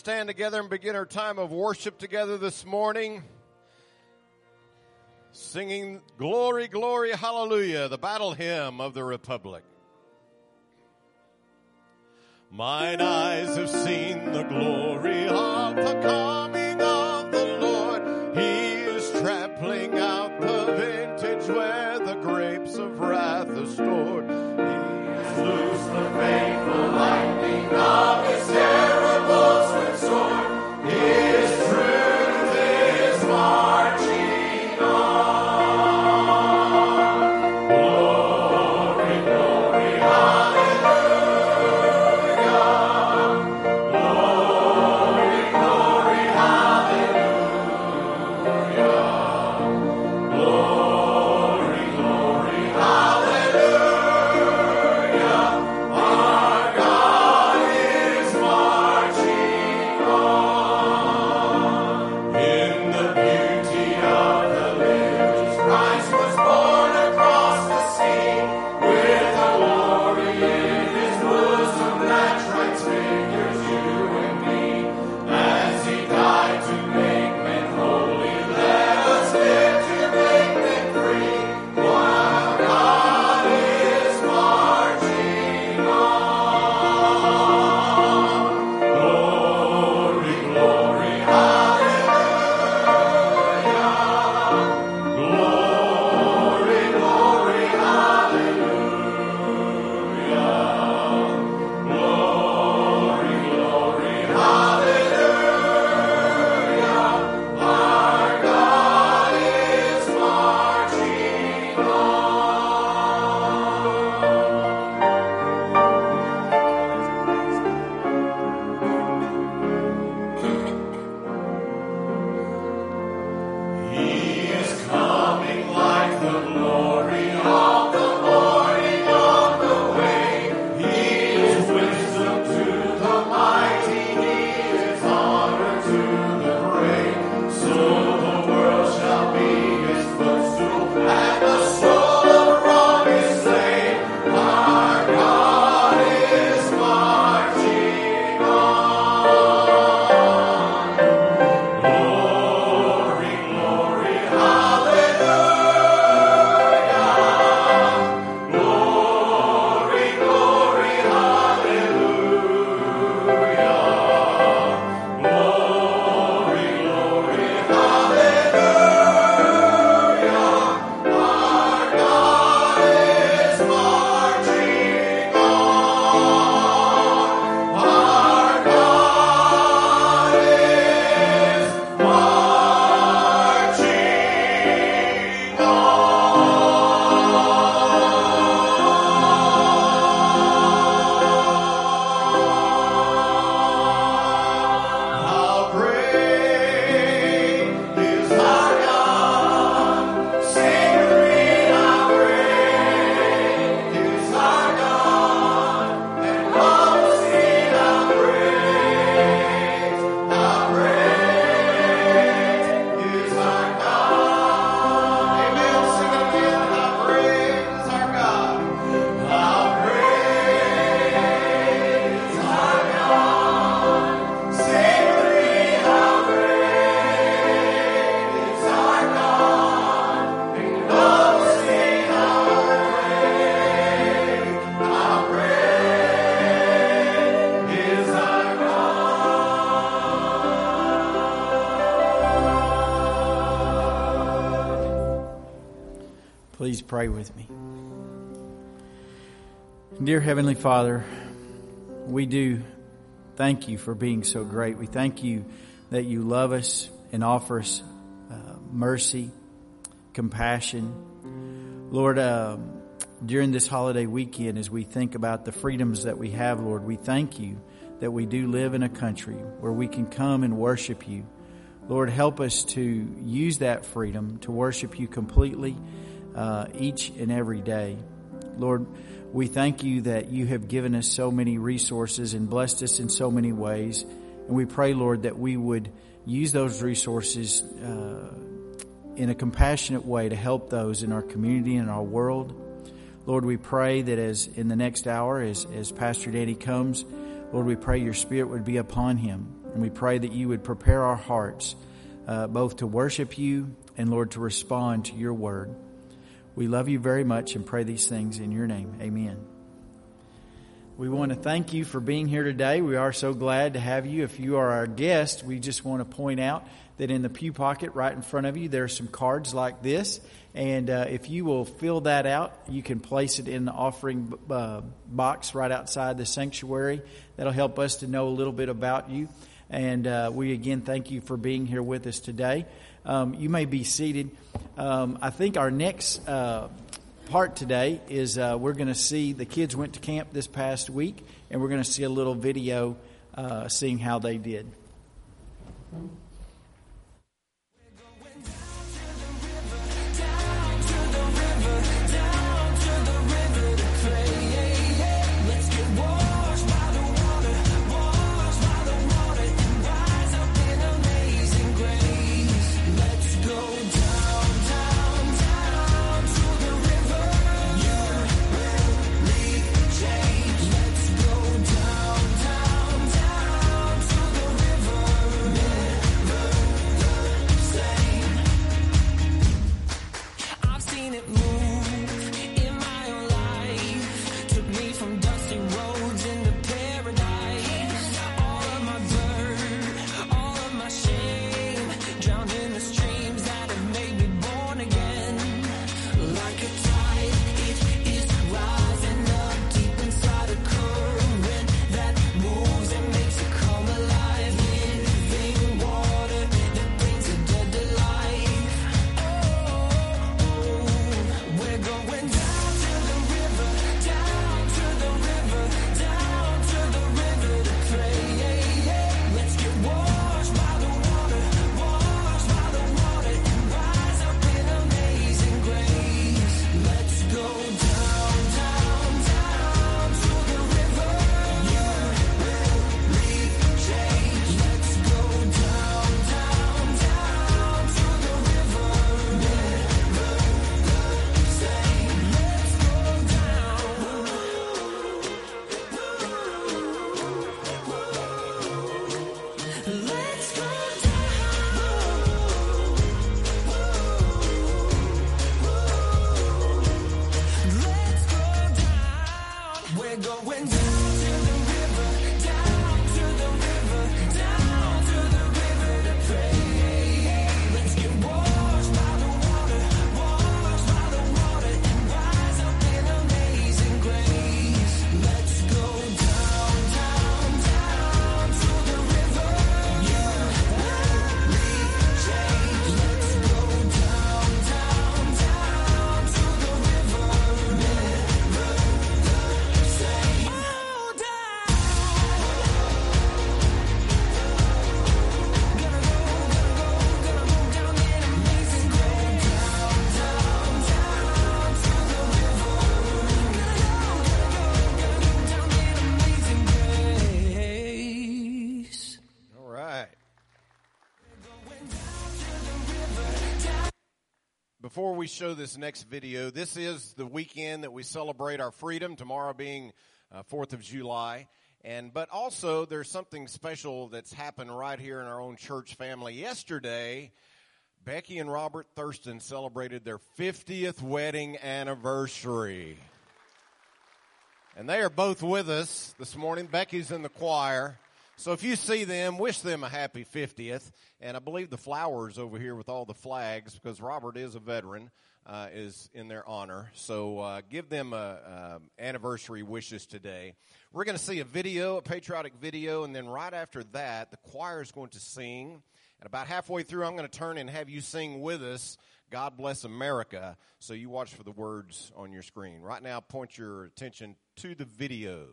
stand together and begin our time of worship together this morning. Singing Glory, Glory, Hallelujah, the battle hymn of the Republic. Mine eyes have seen the glory of the coming of the Lord. He is trampling out the vintage where the grapes of wrath are stored. Pray with me. Dear Heavenly Father, we do thank you for being so great. We thank you that you love us and offer us uh, mercy, compassion. Lord, uh, during this holiday weekend, as we think about the freedoms that we have, Lord, we thank you that we do live in a country where we can come and worship you. Lord, help us to use that freedom to worship you completely uh, each and every day. Lord, we thank you that you have given us so many resources and blessed us in so many ways. And we pray, Lord, that we would use those resources uh, in a compassionate way to help those in our community and our world. Lord, we pray that as in the next hour, as, as Pastor Danny comes, Lord, we pray your spirit would be upon him And we pray that you would prepare our hearts uh, both to worship you and, Lord, to respond to your word. We love you very much and pray these things in your name. Amen. We want to thank you for being here today. We are so glad to have you. If you are our guest, we just want to point out that in the pew pocket right in front of you, there are some cards like this. And uh, if you will fill that out, you can place it in the offering uh, box right outside the sanctuary. That'll help us to know a little bit about you. And uh, we again thank you for being here with us today. Um, you may be seated. Um, I think our next uh, part today is uh, we're going to see the kids went to camp this past week, and we're going to see a little video uh, seeing how they did. Before we show this next video, this is the weekend that we celebrate our freedom, tomorrow being uh, 4th of July. And, but also there's something special that's happened right here in our own church family. Yesterday, Becky and Robert Thurston celebrated their 50th wedding anniversary. And they are both with us this morning. Becky's in the choir. So if you see them, wish them a happy 50th. And I believe the flowers over here with all the flags, because Robert is a veteran, uh, is in their honor. So uh, give them a, a anniversary wishes today. We're going to see a video, a patriotic video, and then right after that, the choir is going to sing. And about halfway through, I'm going to turn and have you sing with us. God bless America. So you watch for the words on your screen. Right now, point your attention to the video.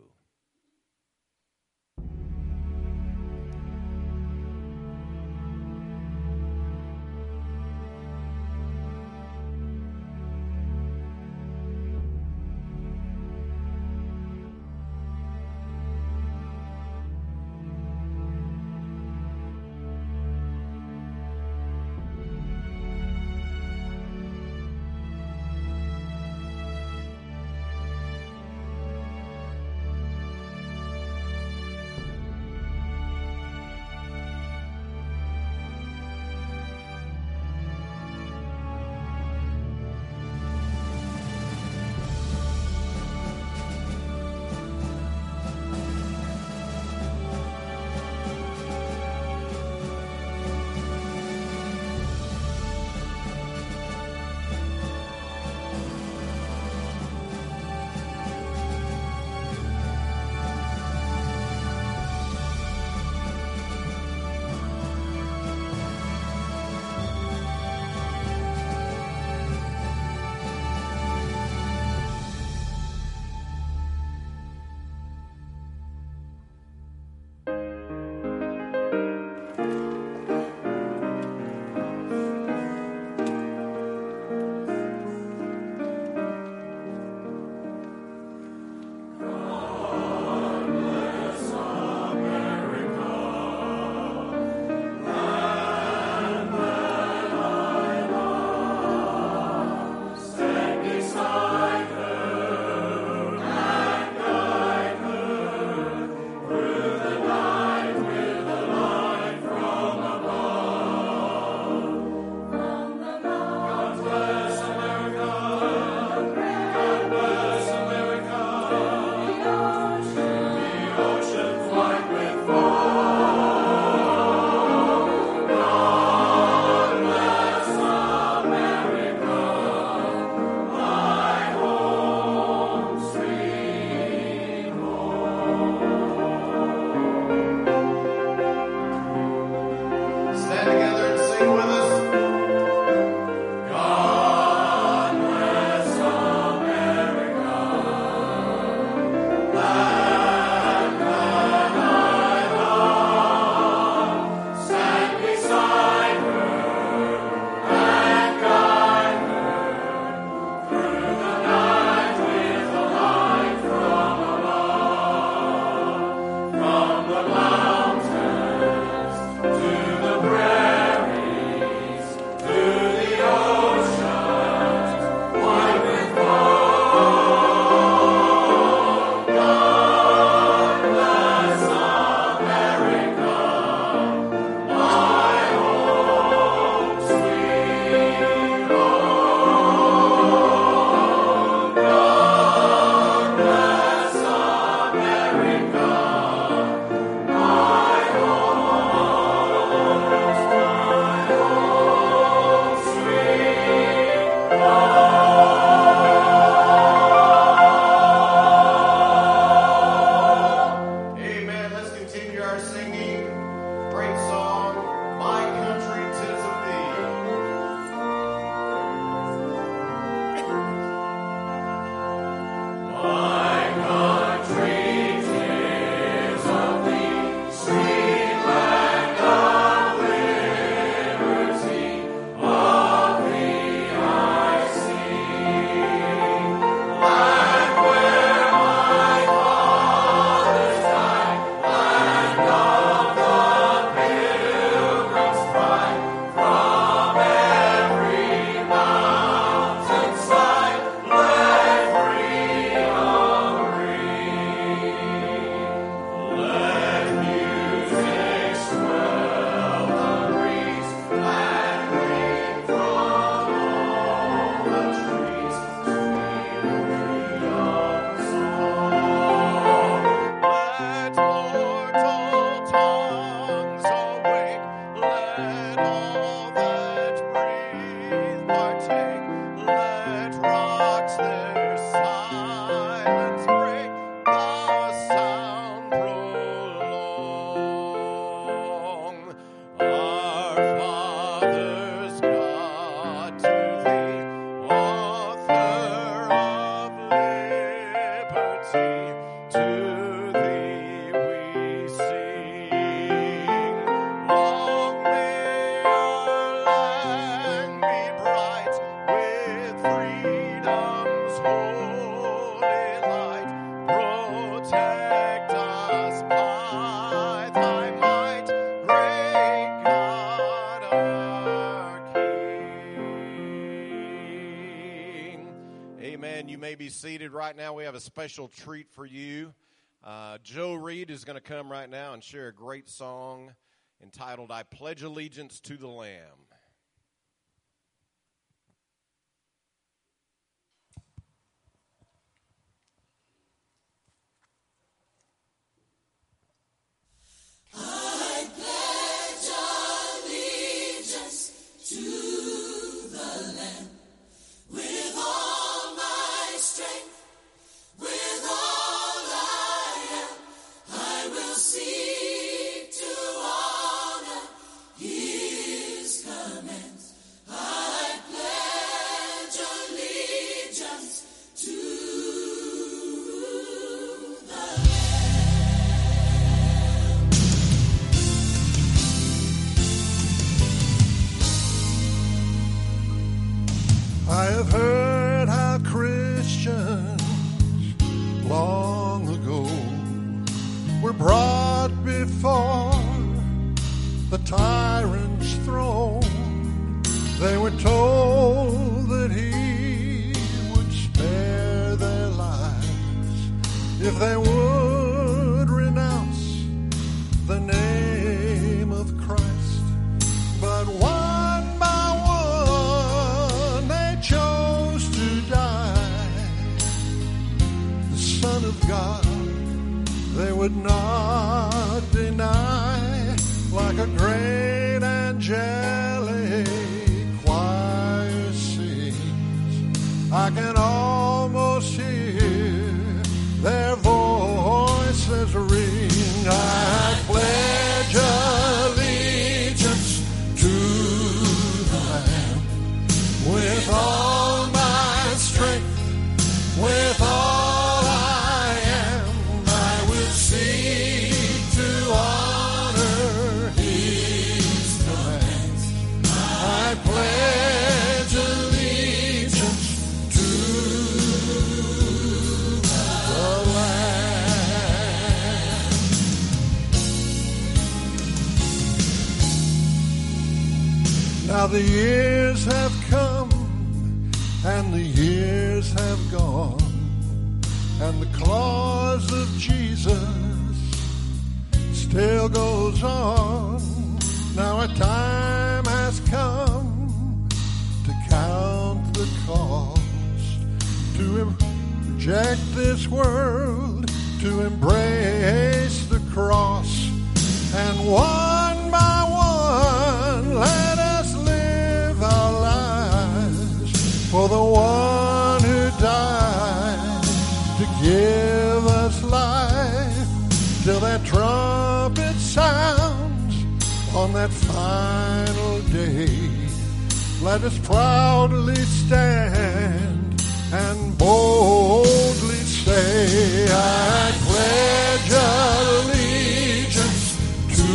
seated right now. We have a special treat for you. Uh, Joe Reed is going to come right now and share a great song entitled I Pledge Allegiance to the Lamb. If they would. to reject this world, to embrace the cross, and one by one let us live our lives for the one who died to give us life till that trumpet sounds on that final day. Let us proudly stand and boldly say, I pledge allegiance to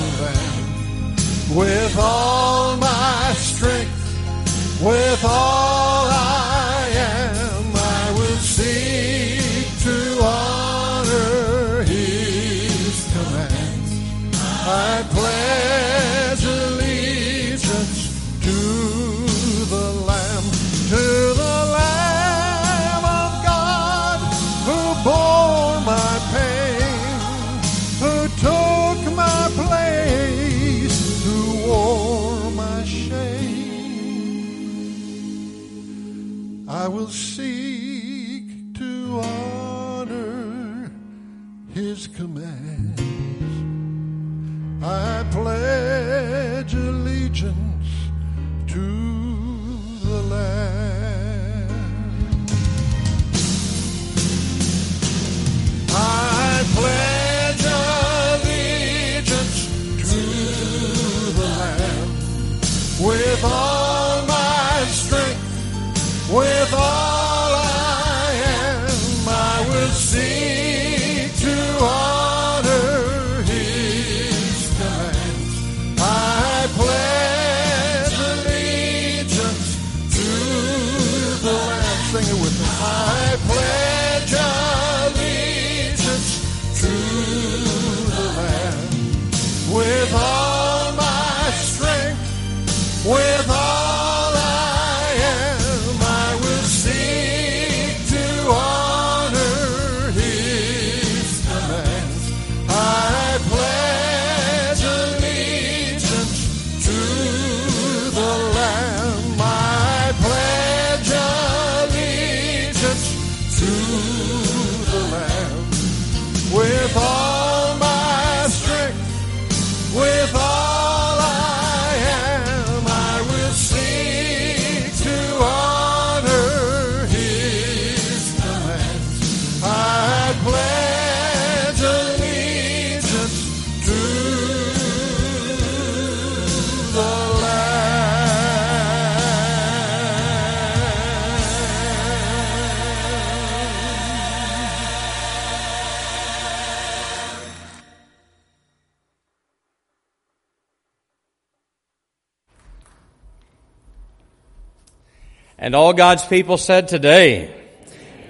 the land with all my strength, with all And all God's people said today,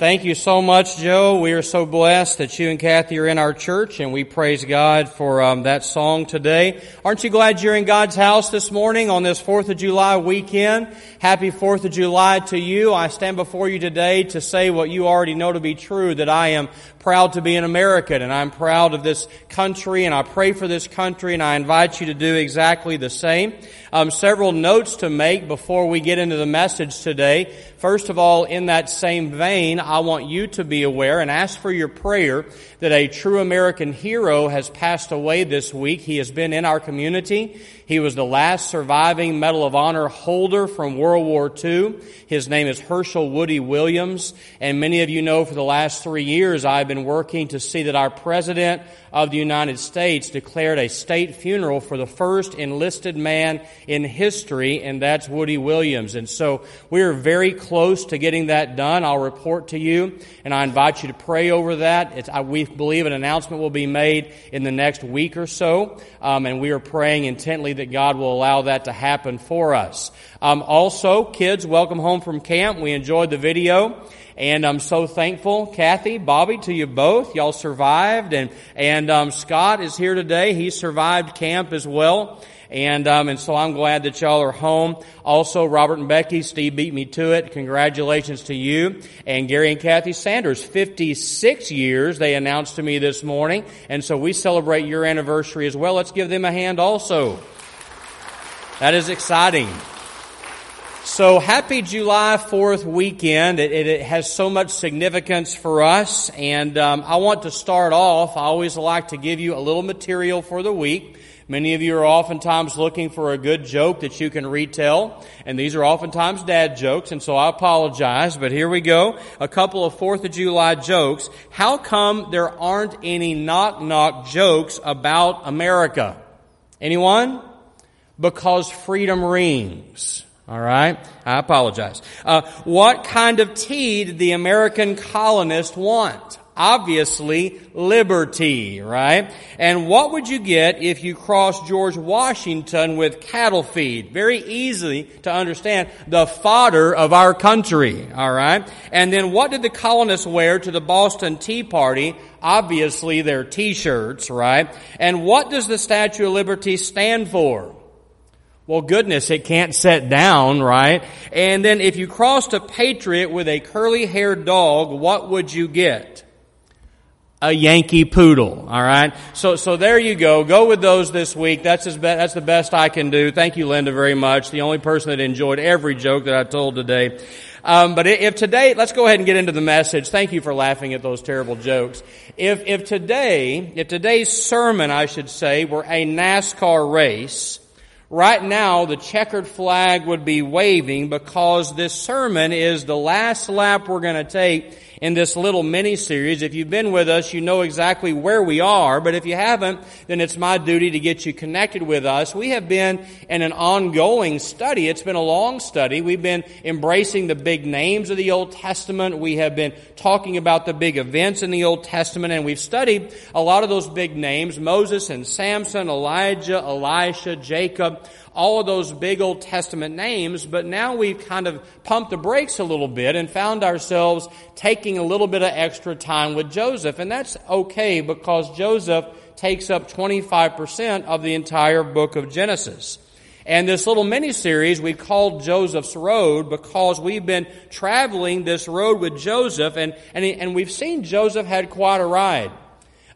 Thank you so much, Joe. We are so blessed that you and Kathy are in our church, and we praise God for um, that song today. Aren't you glad you're in God's house this morning on this 4th of July weekend? Happy 4th of July to you. I stand before you today to say what you already know to be true, that I am proud to be an American, and I'm proud of this country, and I pray for this country, and I invite you to do exactly the same. Um, several notes to make before we get into the message today. First of all, in that same vein, I want you to be aware and ask for your prayer that a true American hero has passed away this week. He has been in our community. He was the last surviving Medal of Honor holder from World War II. His name is Hershel Woody Williams. And many of you know for the last three years I've been working to see that our President of the United States declared a state funeral for the first enlisted man in history, and that's Woody Williams. And so we are very close to getting that done. I'll report to you, and I invite you to pray over that. I, we believe an announcement will be made in the next week or so, um, and we are praying intently that God will allow that to happen for us. Um, also, kids, welcome home from camp. We enjoyed the video. And I'm so thankful, Kathy, Bobby, to you both. Y'all survived, and and um, Scott is here today. He survived camp as well. And, um, and so I'm glad that y'all are home. Also, Robert and Becky, Steve beat me to it. Congratulations to you. And Gary and Kathy Sanders, 56 years, they announced to me this morning. And so we celebrate your anniversary as well. Let's give them a hand also. That is exciting. So happy July 4th weekend. It, it, it, has so much significance for us. And um, I want to start off, I always like to give you a little material for the week. Many of you are oftentimes looking for a good joke that you can retell, and these are oftentimes dad jokes, and so I apologize, but here we go. A couple of 4th of July jokes. How come there aren't any knock knock jokes about America? Anyone? Because freedom rings. All right? I apologize. Uh, what kind of tea did the American colonist want? Obviously, liberty, right? And what would you get if you crossed George Washington with cattle feed? Very easy to understand. The fodder of our country, all right? And then what did the colonists wear to the Boston Tea Party? Obviously, their t-shirts, right? And what does the Statue of Liberty stand for? Well, goodness, it can't set down, right? And then if you crossed a patriot with a curly haired dog, what would you get? A Yankee poodle, all right? So, so there you go. Go with those this week. That's as be- that's the best I can do. Thank you, Linda, very much. The only person that enjoyed every joke that I told today. Um, but if today, let's go ahead and get into the message. Thank you for laughing at those terrible jokes. If, if today, if today's sermon, I should say, were a NASCAR race, Right now, the checkered flag would be waving because this sermon is the last lap we're going to take in this little mini series. If you've been with us, you know exactly where we are, but if you haven't, then it's my duty to get you connected with us. We have been in an ongoing study. It's been a long study. We've been embracing the big names of the Old Testament. We have been talking about the big events in the Old Testament, and we've studied a lot of those big names, Moses and Samson, Elijah, Elisha, Jacob, all of those big Old Testament names, but now we've kind of pumped the brakes a little bit and found ourselves taking a little bit of extra time with Joseph. And that's okay because Joseph takes up 25% of the entire book of Genesis. And this little mini series we called Joseph's Road because we've been traveling this road with Joseph and, and, and we've seen Joseph had quite a ride.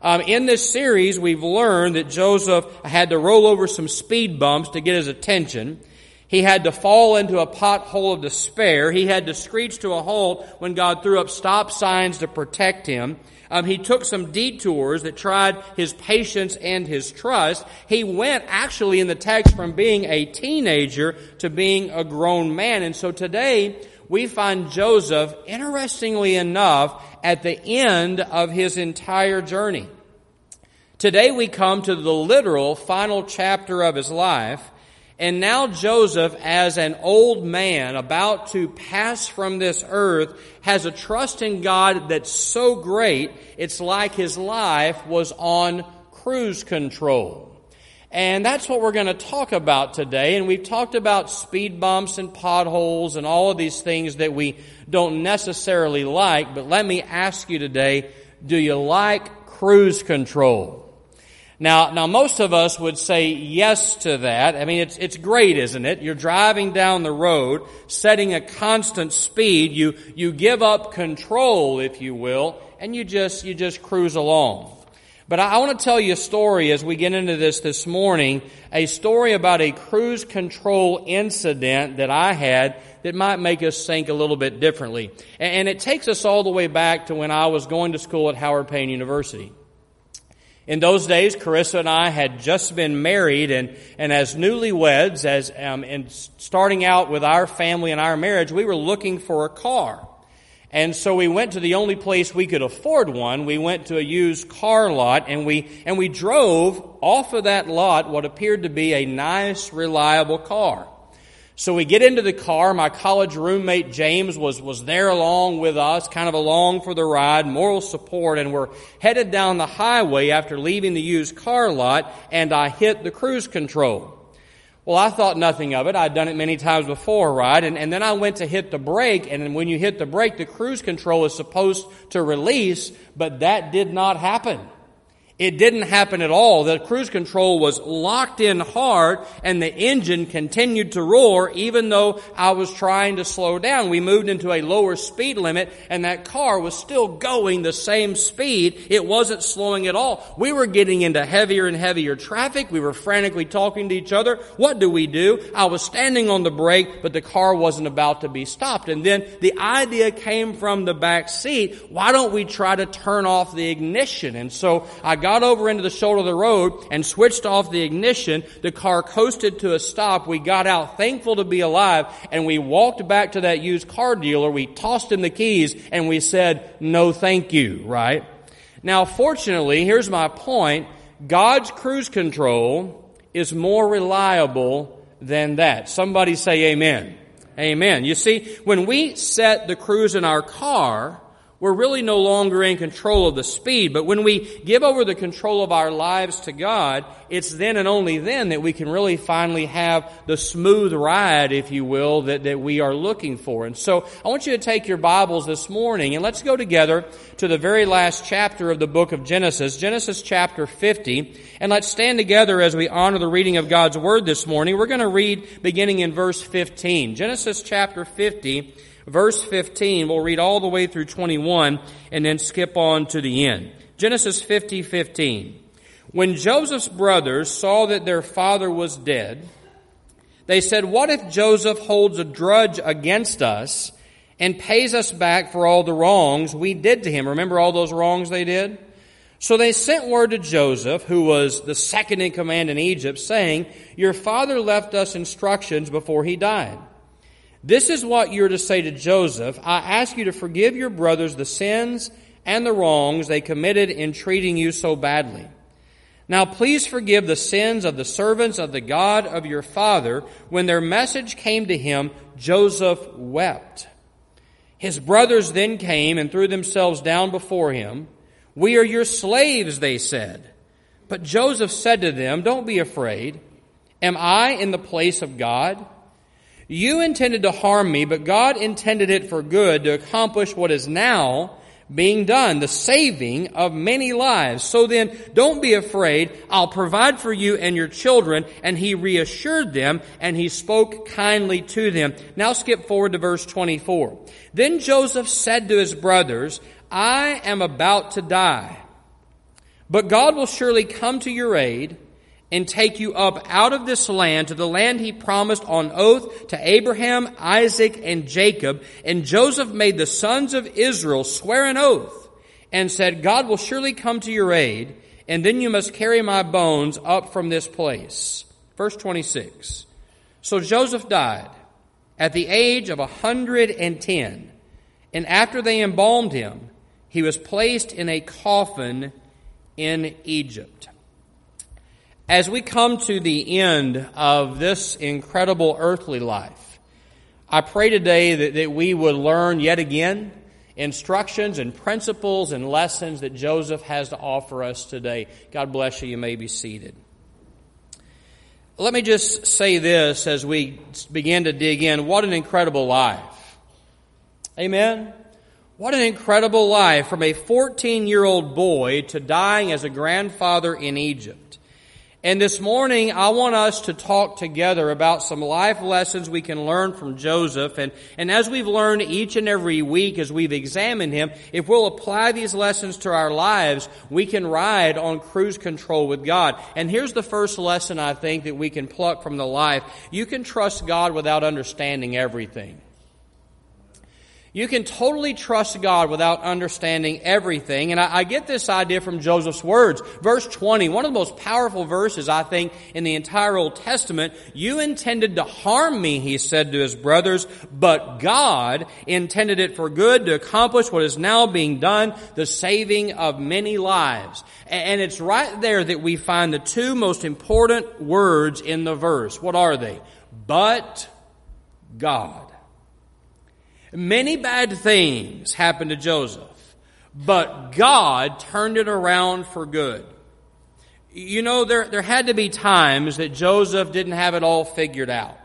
Um, in this series, we've learned that Joseph had to roll over some speed bumps to get his attention. He had to fall into a pothole of despair. He had to screech to a halt when God threw up stop signs to protect him. Um, he took some detours that tried his patience and his trust. He went actually in the text from being a teenager to being a grown man. And so today we find Joseph, interestingly enough, at the end of his entire journey. Today we come to the literal final chapter of his life, and now Joseph, as an old man about to pass from this earth, has a trust in God that's so great, it's like his life was on cruise control. And that's what we're going to talk about today. And we've talked about speed bumps and potholes and all of these things that we don't necessarily like. But let me ask you today, do you like cruise control? Now, now most of us would say yes to that. I mean, it's, it's great, isn't it? You're driving down the road, setting a constant speed. You, you give up control, if you will, and you just, you just cruise along. But I want to tell you a story as we get into this this morning, a story about a cruise control incident that I had that might make us think a little bit differently. And it takes us all the way back to when I was going to school at Howard Payne University. In those days, Carissa and I had just been married, and, and as newlyweds, as um, and starting out with our family and our marriage, we were looking for a car. And so we went to the only place we could afford one. We went to a used car lot and we, and we drove off of that lot what appeared to be a nice, reliable car. So we get into the car. My college roommate James was, was there along with us, kind of along for the ride, moral support, and we're headed down the highway after leaving the used car lot and I hit the cruise control. Well, I thought nothing of it. I'd done it many times before, right? And, and then I went to hit the brake, and when you hit the brake, the cruise control is supposed to release, but that did not happen. It didn't happen at all. The cruise control was locked in hard and the engine continued to roar even though I was trying to slow down. We moved into a lower speed limit and that car was still going the same speed. It wasn't slowing at all. We were getting into heavier and heavier traffic. We were frantically talking to each other. What do we do? I was standing on the brake, but the car wasn't about to be stopped. And then the idea came from the back seat. Why don't we try to turn off the ignition? And so I got over into the shoulder of the road and switched off the ignition. The car coasted to a stop. We got out thankful to be alive and we walked back to that used car dealer. We tossed him the keys and we said, no thank you, right? Now, fortunately, here's my point. God's cruise control is more reliable than that. Somebody say amen. Amen. You see, when we set the cruise in our car, we're really no longer in control of the speed. But when we give over the control of our lives to God, it's then and only then that we can really finally have the smooth ride, if you will, that, that we are looking for. And so I want you to take your Bibles this morning and let's go together to the very last chapter of the book of Genesis, Genesis chapter 50. And let's stand together as we honor the reading of God's Word this morning. We're going to read beginning in verse 15. Genesis chapter 50 verse 15. We'll read all the way through 21 and then skip on to the end. Genesis 50, 15. When Joseph's brothers saw that their father was dead, they said, What if Joseph holds a drudge against us and pays us back for all the wrongs we did to him? Remember all those wrongs they did? So they sent word to Joseph, who was the second in command in Egypt, saying, Your father left us instructions before he died. This is what you're to say to Joseph. I ask you to forgive your brothers the sins and the wrongs they committed in treating you so badly. Now please forgive the sins of the servants of the God of your father. When their message came to him, Joseph wept. His brothers then came and threw themselves down before him. We are your slaves, they said. But Joseph said to them, Don't be afraid. Am I in the place of God? You intended to harm me, but God intended it for good to accomplish what is now being done, the saving of many lives. So then, don't be afraid. I'll provide for you and your children. And he reassured them and he spoke kindly to them. Now skip forward to verse 24. Then Joseph said to his brothers, I am about to die, but God will surely come to your aid and take you up out of this land to the land he promised on oath to Abraham, Isaac, and Jacob. And Joseph made the sons of Israel swear an oath and said, God will surely come to your aid, and then you must carry my bones up from this place. Verse 26. So Joseph died at the age of a 110, and after they embalmed him, he was placed in a coffin in Egypt. As we come to the end of this incredible earthly life, I pray today that, that we would learn yet again instructions and principles and lessons that Joseph has to offer us today. God bless you. You may be seated. Let me just say this as we begin to dig in. What an incredible life. Amen. What an incredible life from a 14 year old boy to dying as a grandfather in Egypt. And this morning, I want us to talk together about some life lessons we can learn from Joseph. And, and as we've learned each and every week as we've examined him, if we'll apply these lessons to our lives, we can ride on cruise control with God. And here's the first lesson I think that we can pluck from the life. You can trust God without understanding everything. You can totally trust God without understanding everything. And I, I, get this idea from Joseph's words. Verse 20, one of the most powerful verses, I think, in the entire Old Testament. You intended to harm me, he said to his brothers, but God intended it for good to accomplish what is now being done, the saving of many lives. And it's right there that we find the two most important words in the verse. What are they? But God. Many bad things happened to Joseph, but God turned it around for good. You know, there, there had to be times that Joseph didn't have it all figured out.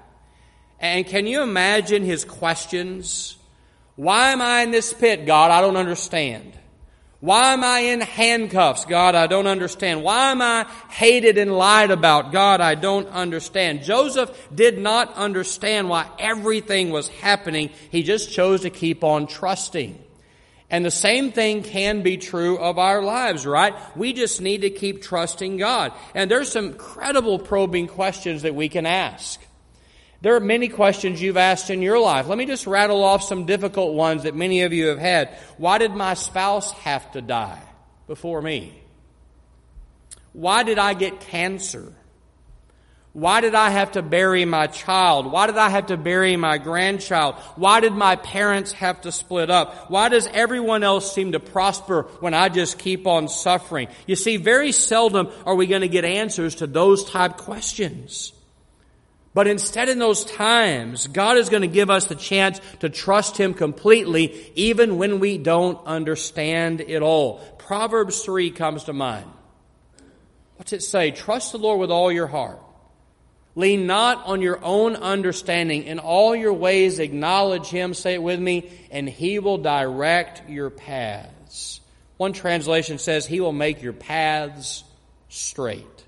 And can you imagine his questions? Why am I in this pit, God? I don't understand. Why am I in handcuffs? God, I don't understand. Why am I hated and lied about? God, I don't understand. Joseph did not understand why everything was happening. He just chose to keep on trusting. And the same thing can be true of our lives, right? We just need to keep trusting God. And there's some credible probing questions that we can ask. There are many questions you've asked in your life. Let me just rattle off some difficult ones that many of you have had. Why did my spouse have to die before me? Why did I get cancer? Why did I have to bury my child? Why did I have to bury my grandchild? Why did my parents have to split up? Why does everyone else seem to prosper when I just keep on suffering? You see, very seldom are we going to get answers to those type questions. But instead, in those times, God is going to give us the chance to trust Him completely, even when we don't understand it all. Proverbs 3 comes to mind. What's it say? Trust the Lord with all your heart. Lean not on your own understanding. In all your ways, acknowledge Him, say it with me, and He will direct your paths. One translation says, He will make your paths straight.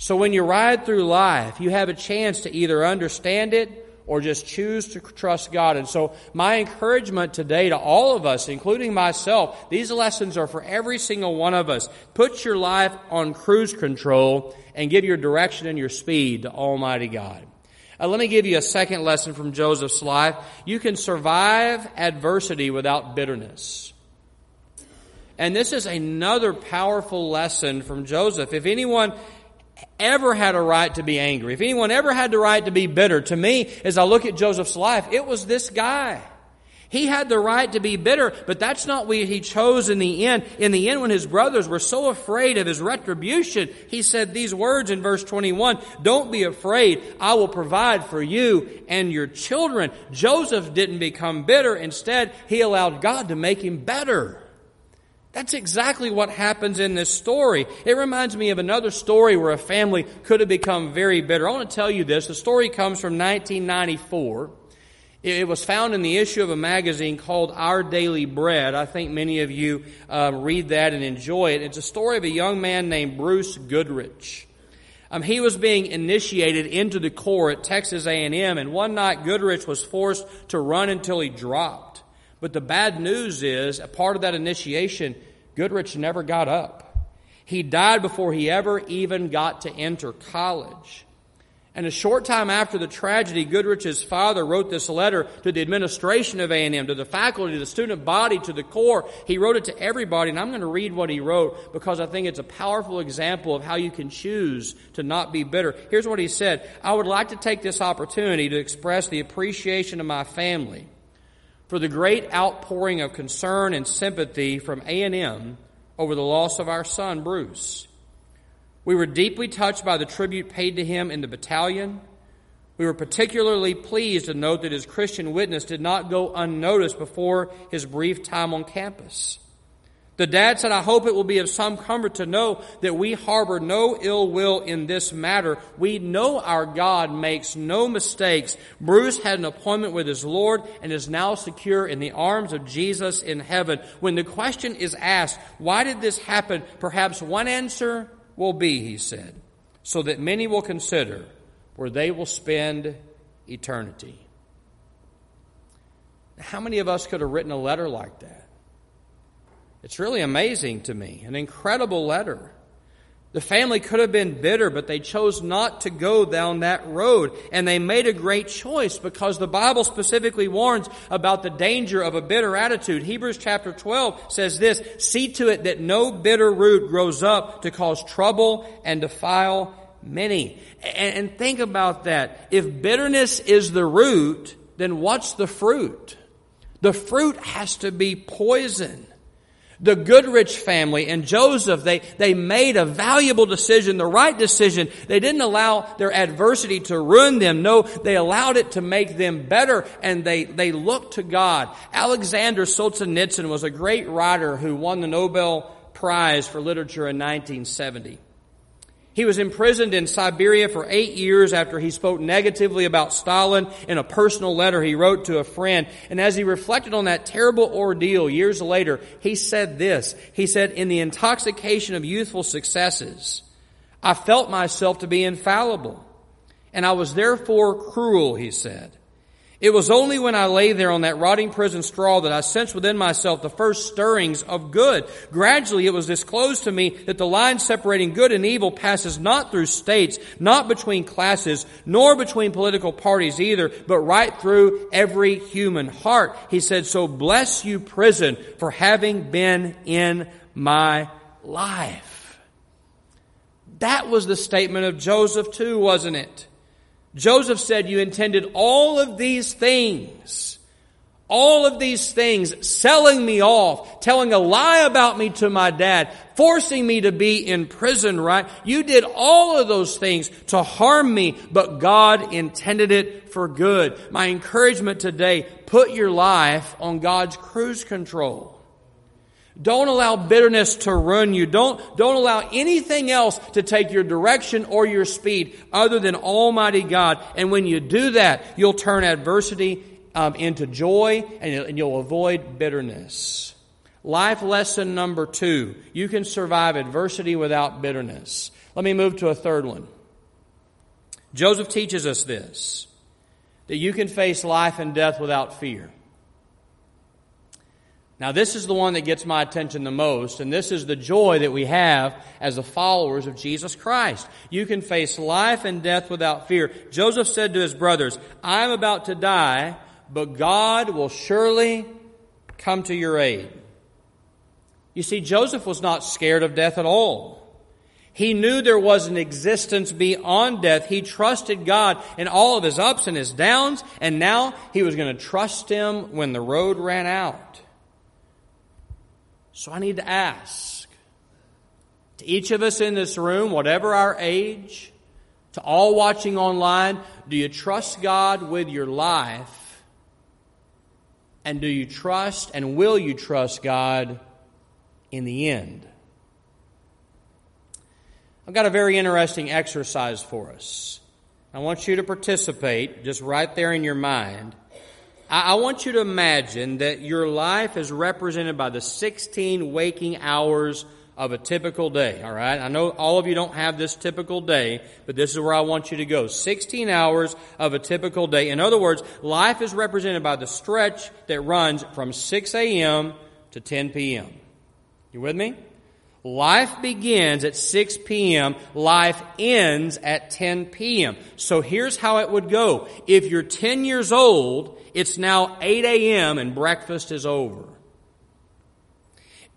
So when you ride through life, you have a chance to either understand it or just choose to trust God. And so my encouragement today to all of us, including myself, these lessons are for every single one of us. Put your life on cruise control and give your direction and your speed to Almighty God. Uh, let me give you a second lesson from Joseph's life. You can survive adversity without bitterness. And this is another powerful lesson from Joseph. If anyone ever had a right to be angry, if anyone ever had the right to be bitter, to me, as I look at Joseph's life, it was this guy. He had the right to be bitter, but that's not what he chose in the end. In the end, when his brothers were so afraid of his retribution, he said these words in verse 21, Don't be afraid. I will provide for you and your children. Joseph didn't become bitter. Instead, he allowed God to make him better. That's exactly what happens in this story. It reminds me of another story where a family could have become very bitter. I want to tell you this. The story comes from 1994. It was found in the issue of a magazine called Our Daily Bread. I think many of you uh, read that and enjoy it. It's a story of a young man named Bruce Goodrich. Um, he was being initiated into the Corps at Texas A&M, and one night Goodrich was forced to run until he dropped. But the bad news is, a part of that initiation, Goodrich never got up. He died before he ever even got to enter college. And a short time after the tragedy, Goodrich's father wrote this letter to the administration of A&M, to the faculty, to the student body, to the Corps. He wrote it to everybody, and I'm going to read what he wrote because I think it's a powerful example of how you can choose to not be bitter. Here's what he said. I would like to take this opportunity to express the appreciation of my family for the great outpouring of concern and sympathy from A&M over the loss of our son, Bruce. We were deeply touched by the tribute paid to him in the battalion. We were particularly pleased to note that his Christian witness did not go unnoticed before his brief time on campus. The dad said, I hope it will be of some comfort to know that we harbor no ill will in this matter. We know our God makes no mistakes. Bruce had an appointment with his Lord and is now secure in the arms of Jesus in heaven. When the question is asked, why did this happen? Perhaps one answer will be, he said, so that many will consider where they will spend eternity. How many of us could have written a letter like that? It's really amazing to me. An incredible letter. The family could have been bitter, but they chose not to go down that road. And they made a great choice because the Bible specifically warns about the danger of a bitter attitude. Hebrews chapter 12 says this, see to it that no bitter root grows up to cause trouble and defile many. And, think about that. If bitterness is the root, then what's the fruit? The fruit has to be poison. The Goodrich family and Joseph, they, they made a valuable decision, the right decision. They didn't allow their adversity to ruin them. No, they allowed it to make them better and they, they looked to God. Alexander Solzhenitsyn was a great writer who won the Nobel Prize for Literature in 1970. He was imprisoned in Siberia for eight years after he spoke negatively about Stalin in a personal letter he wrote to a friend. And as he reflected on that terrible ordeal years later, he said this. He said, in the intoxication of youthful successes, I felt myself to be infallible. And I was therefore cruel, he said. It was only when I lay there on that rotting prison straw that I sensed within myself the first stirrings of good. Gradually it was disclosed to me that the line separating good and evil passes not through states, not between classes, nor between political parties either, but right through every human heart. He said, so bless you prison for having been in my life. That was the statement of Joseph too, wasn't it? Joseph said, You intended all of these things, all of these things, selling me off, telling a lie about me to my dad, forcing me to be in prison, right? You did all of those things to harm me, but God intended it for good. My encouragement today, put your life on God's cruise control. Don't allow bitterness to ruin you. Don't, don't allow anything else to take your direction or your speed other than Almighty God. And when you do that, you'll turn adversity um, into joy and, and you'll avoid bitterness. Life lesson number two. You can survive adversity without bitterness. Let me move to a third one. Joseph teaches us this that you can face life and death without fear. Now, this is the one that gets my attention the most, and this is the joy that we have as the followers of Jesus Christ. You can face life and death without fear. Joseph said to his brothers, I'm about to die, but God will surely come to your aid. You see, Joseph was not scared of death at all. He knew there was an existence beyond death. He trusted God in all of his ups and his downs, and now he was going to trust him when the road ran out. So I need to ask to each of us in this room, whatever our age, to all watching online, do you trust God with your life? And do you trust and will you trust God in the end? I've got a very interesting exercise for us. I want you to participate just right there in your mind. I, want you to imagine that your life is represented by the 16 waking hours of a typical day, all right? I know all of you don't have this typical day, but this is where I want you to go. 16 hours of a typical day. In other words, life is represented by the stretch that runs from 6 a.m. to 10 p.m. You with me? Life begins at 6 p.m. Life ends at 10 p.m. So here's how it would go. If you're 10 years old, it's now 8 a.m. and breakfast is over.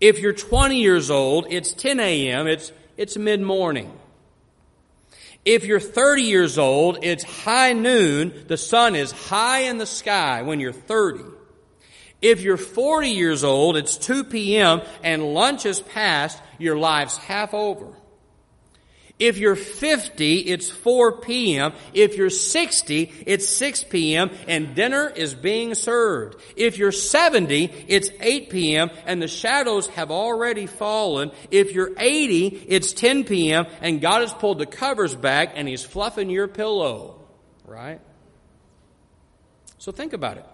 If you're 20 years old, it's 10 a.m. It's, it's mid morning. If you're 30 years old, it's high noon. The sun is high in the sky when you're 30. If you're 40 years old, it's 2 p.m. and lunch is past, your life's half over. If you're 50, it's 4 p.m. If you're 60, it's 6 p.m. and dinner is being served. If you're 70, it's 8 p.m. and the shadows have already fallen. If you're 80, it's 10 p.m. and God has pulled the covers back and He's fluffing your pillow. Right? So think about it.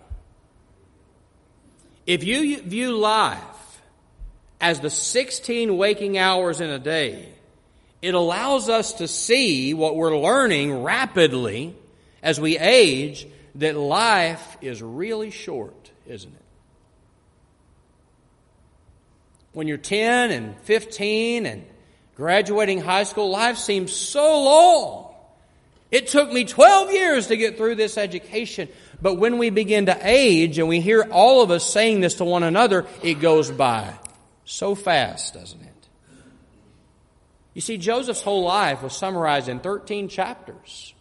If you view life as the 16 waking hours in a day, it allows us to see what we're learning rapidly as we age that life is really short, isn't it? When you're 10 and 15 and graduating high school, life seems so long. It took me 12 years to get through this education. But when we begin to age and we hear all of us saying this to one another, it goes by so fast, doesn't it? You see, Joseph's whole life was summarized in 13 chapters.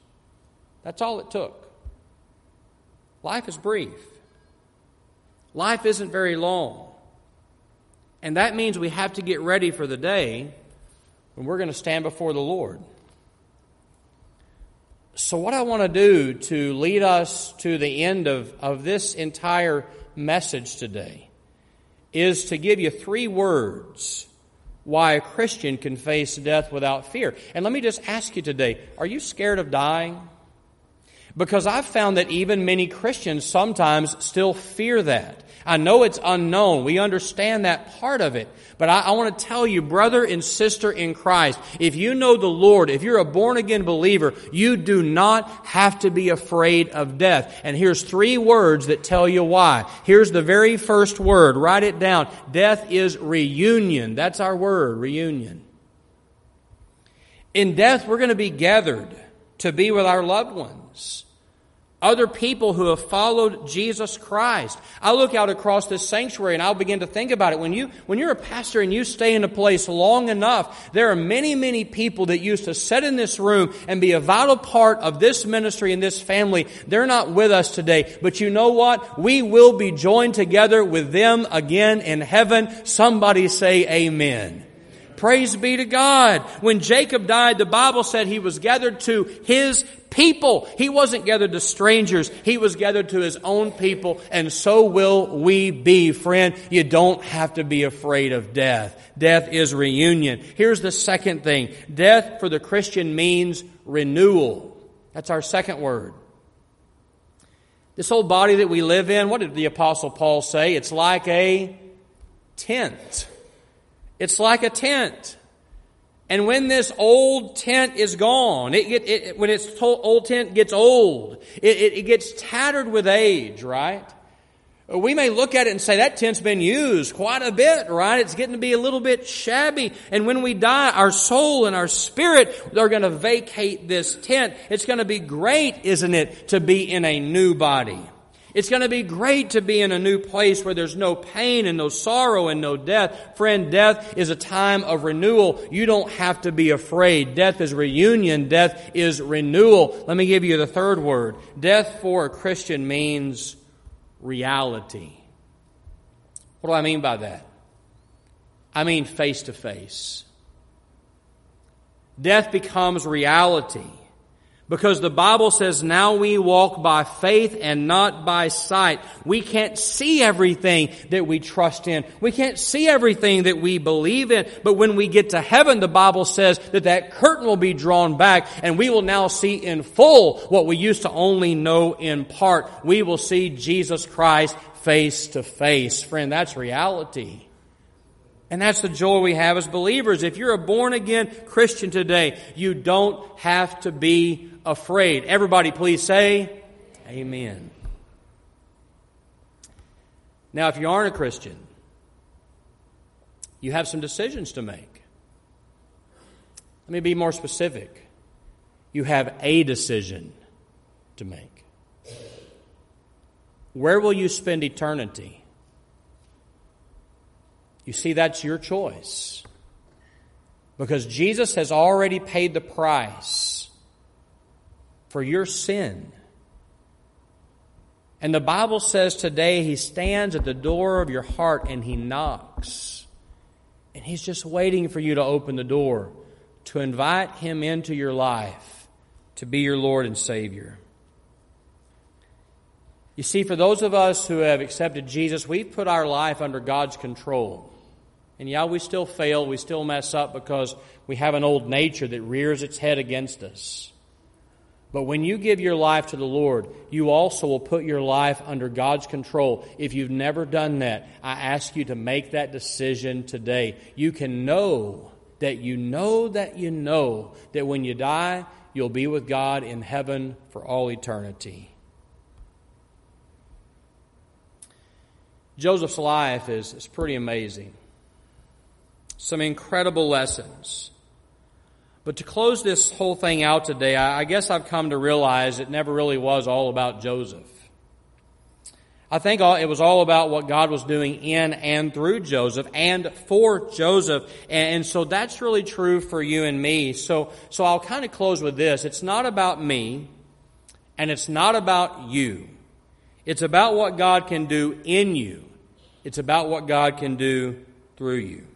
That's all it took. Life is brief. Life isn't very long. And that means we have to get ready for the day when we're going to stand before the Lord. So, what I want to do to lead us to the end of, of this entire message today is to give you three words why a Christian can face death without fear. And let me just ask you today are you scared of dying? Because I've found that even many Christians sometimes still fear that. I know it's unknown. We understand that part of it. But I, I, want to tell you, brother and sister in Christ, if you know the Lord, if you're a born again believer, you do not have to be afraid of death. And here's three words that tell you why. Here's the very first word. Write it down. Death is reunion. That's our word, reunion. In death, we're going to be gathered to be with our loved ones other people who have followed Jesus Christ. I look out across this sanctuary and I'll begin to think about it. When you, when you're a pastor and you stay in a place long enough, there are many, many people that used to sit in this room and be a vital part of this ministry and this family. They're not with us today. But you know what? We will be joined together with them again in heaven. Somebody say amen. Praise be to God. When Jacob died, the Bible said he was gathered to his people. He wasn't gathered to strangers. He was gathered to his own people. And so will we be, friend. You don't have to be afraid of death. Death is reunion. Here's the second thing. Death for the Christian means renewal. That's our second word. This old body that we live in, what did the apostle Paul say? It's like a tent. It's like a tent. And when this old tent is gone, it, it, it when its old tent gets old, it, it gets tattered with age, right? Uh, we may look at it and say that tent's been used quite a bit, right? It's getting to be a little bit shabby. And when we die, our soul and our spirit are going to vacate this tent. It's going to be great, isn't it, to be in a new body. It's going to be great to be in a new place where there's no pain and no sorrow and no death. Friend, death is a time of renewal. You don't have to be afraid. Death is reunion. Death is renewal. Let me give you the third word. Death for a Christian means reality. What do I mean by that? I mean face to face. Death becomes reality because the Bible says now we walk by faith and not by sight. We can't see everything that we trust in. We can't see everything that we believe in. But when we get to heaven, the Bible says that that curtain will be drawn back and we will now see in full what we used to only know in part. We will see Jesus Christ face to face. Friend, that's reality. And that's the joy we have as believers. If you're a born again Christian today, you don't have to be afraid. Everybody please say, Amen. Now, if you aren't a Christian, you have some decisions to make. Let me be more specific. You have a decision to make. Where will you spend eternity? You see, that's your choice. Because Jesus has already paid the price for your sin. And the Bible says today He stands at the door of your heart and He knocks. And He's just waiting for you to open the door to invite Him into your life to be your Lord and Savior. You see, for those of us who have accepted Jesus, we've put our life under God's control. And yeah, we still fail, we still mess up because we have an old nature that rears its head against us. But when you give your life to the Lord, you also will put your life under God's control. If you've never done that, I ask you to make that decision today. You can know that you know that you know that when you die, you'll be with God in heaven for all eternity. Joseph's life is, is pretty amazing. Some incredible lessons. But to close this whole thing out today, I guess I've come to realize it never really was all about Joseph. I think it was all about what God was doing in and through Joseph and for Joseph. And so that's really true for you and me. So, so I'll kind of close with this. It's not about me and it's not about you. It's about what God can do in you. It's about what God can do through you.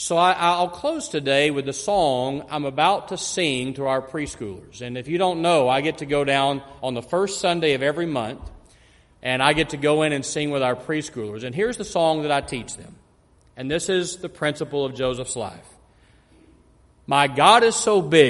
So I, will close today with the song I'm about to sing to our preschoolers. And if you don't know, I get to go down on the first Sunday of every month, and I get to go in and sing with our preschoolers. And here's the song that I teach them. And this is the principle of Joseph's life. My God is so big.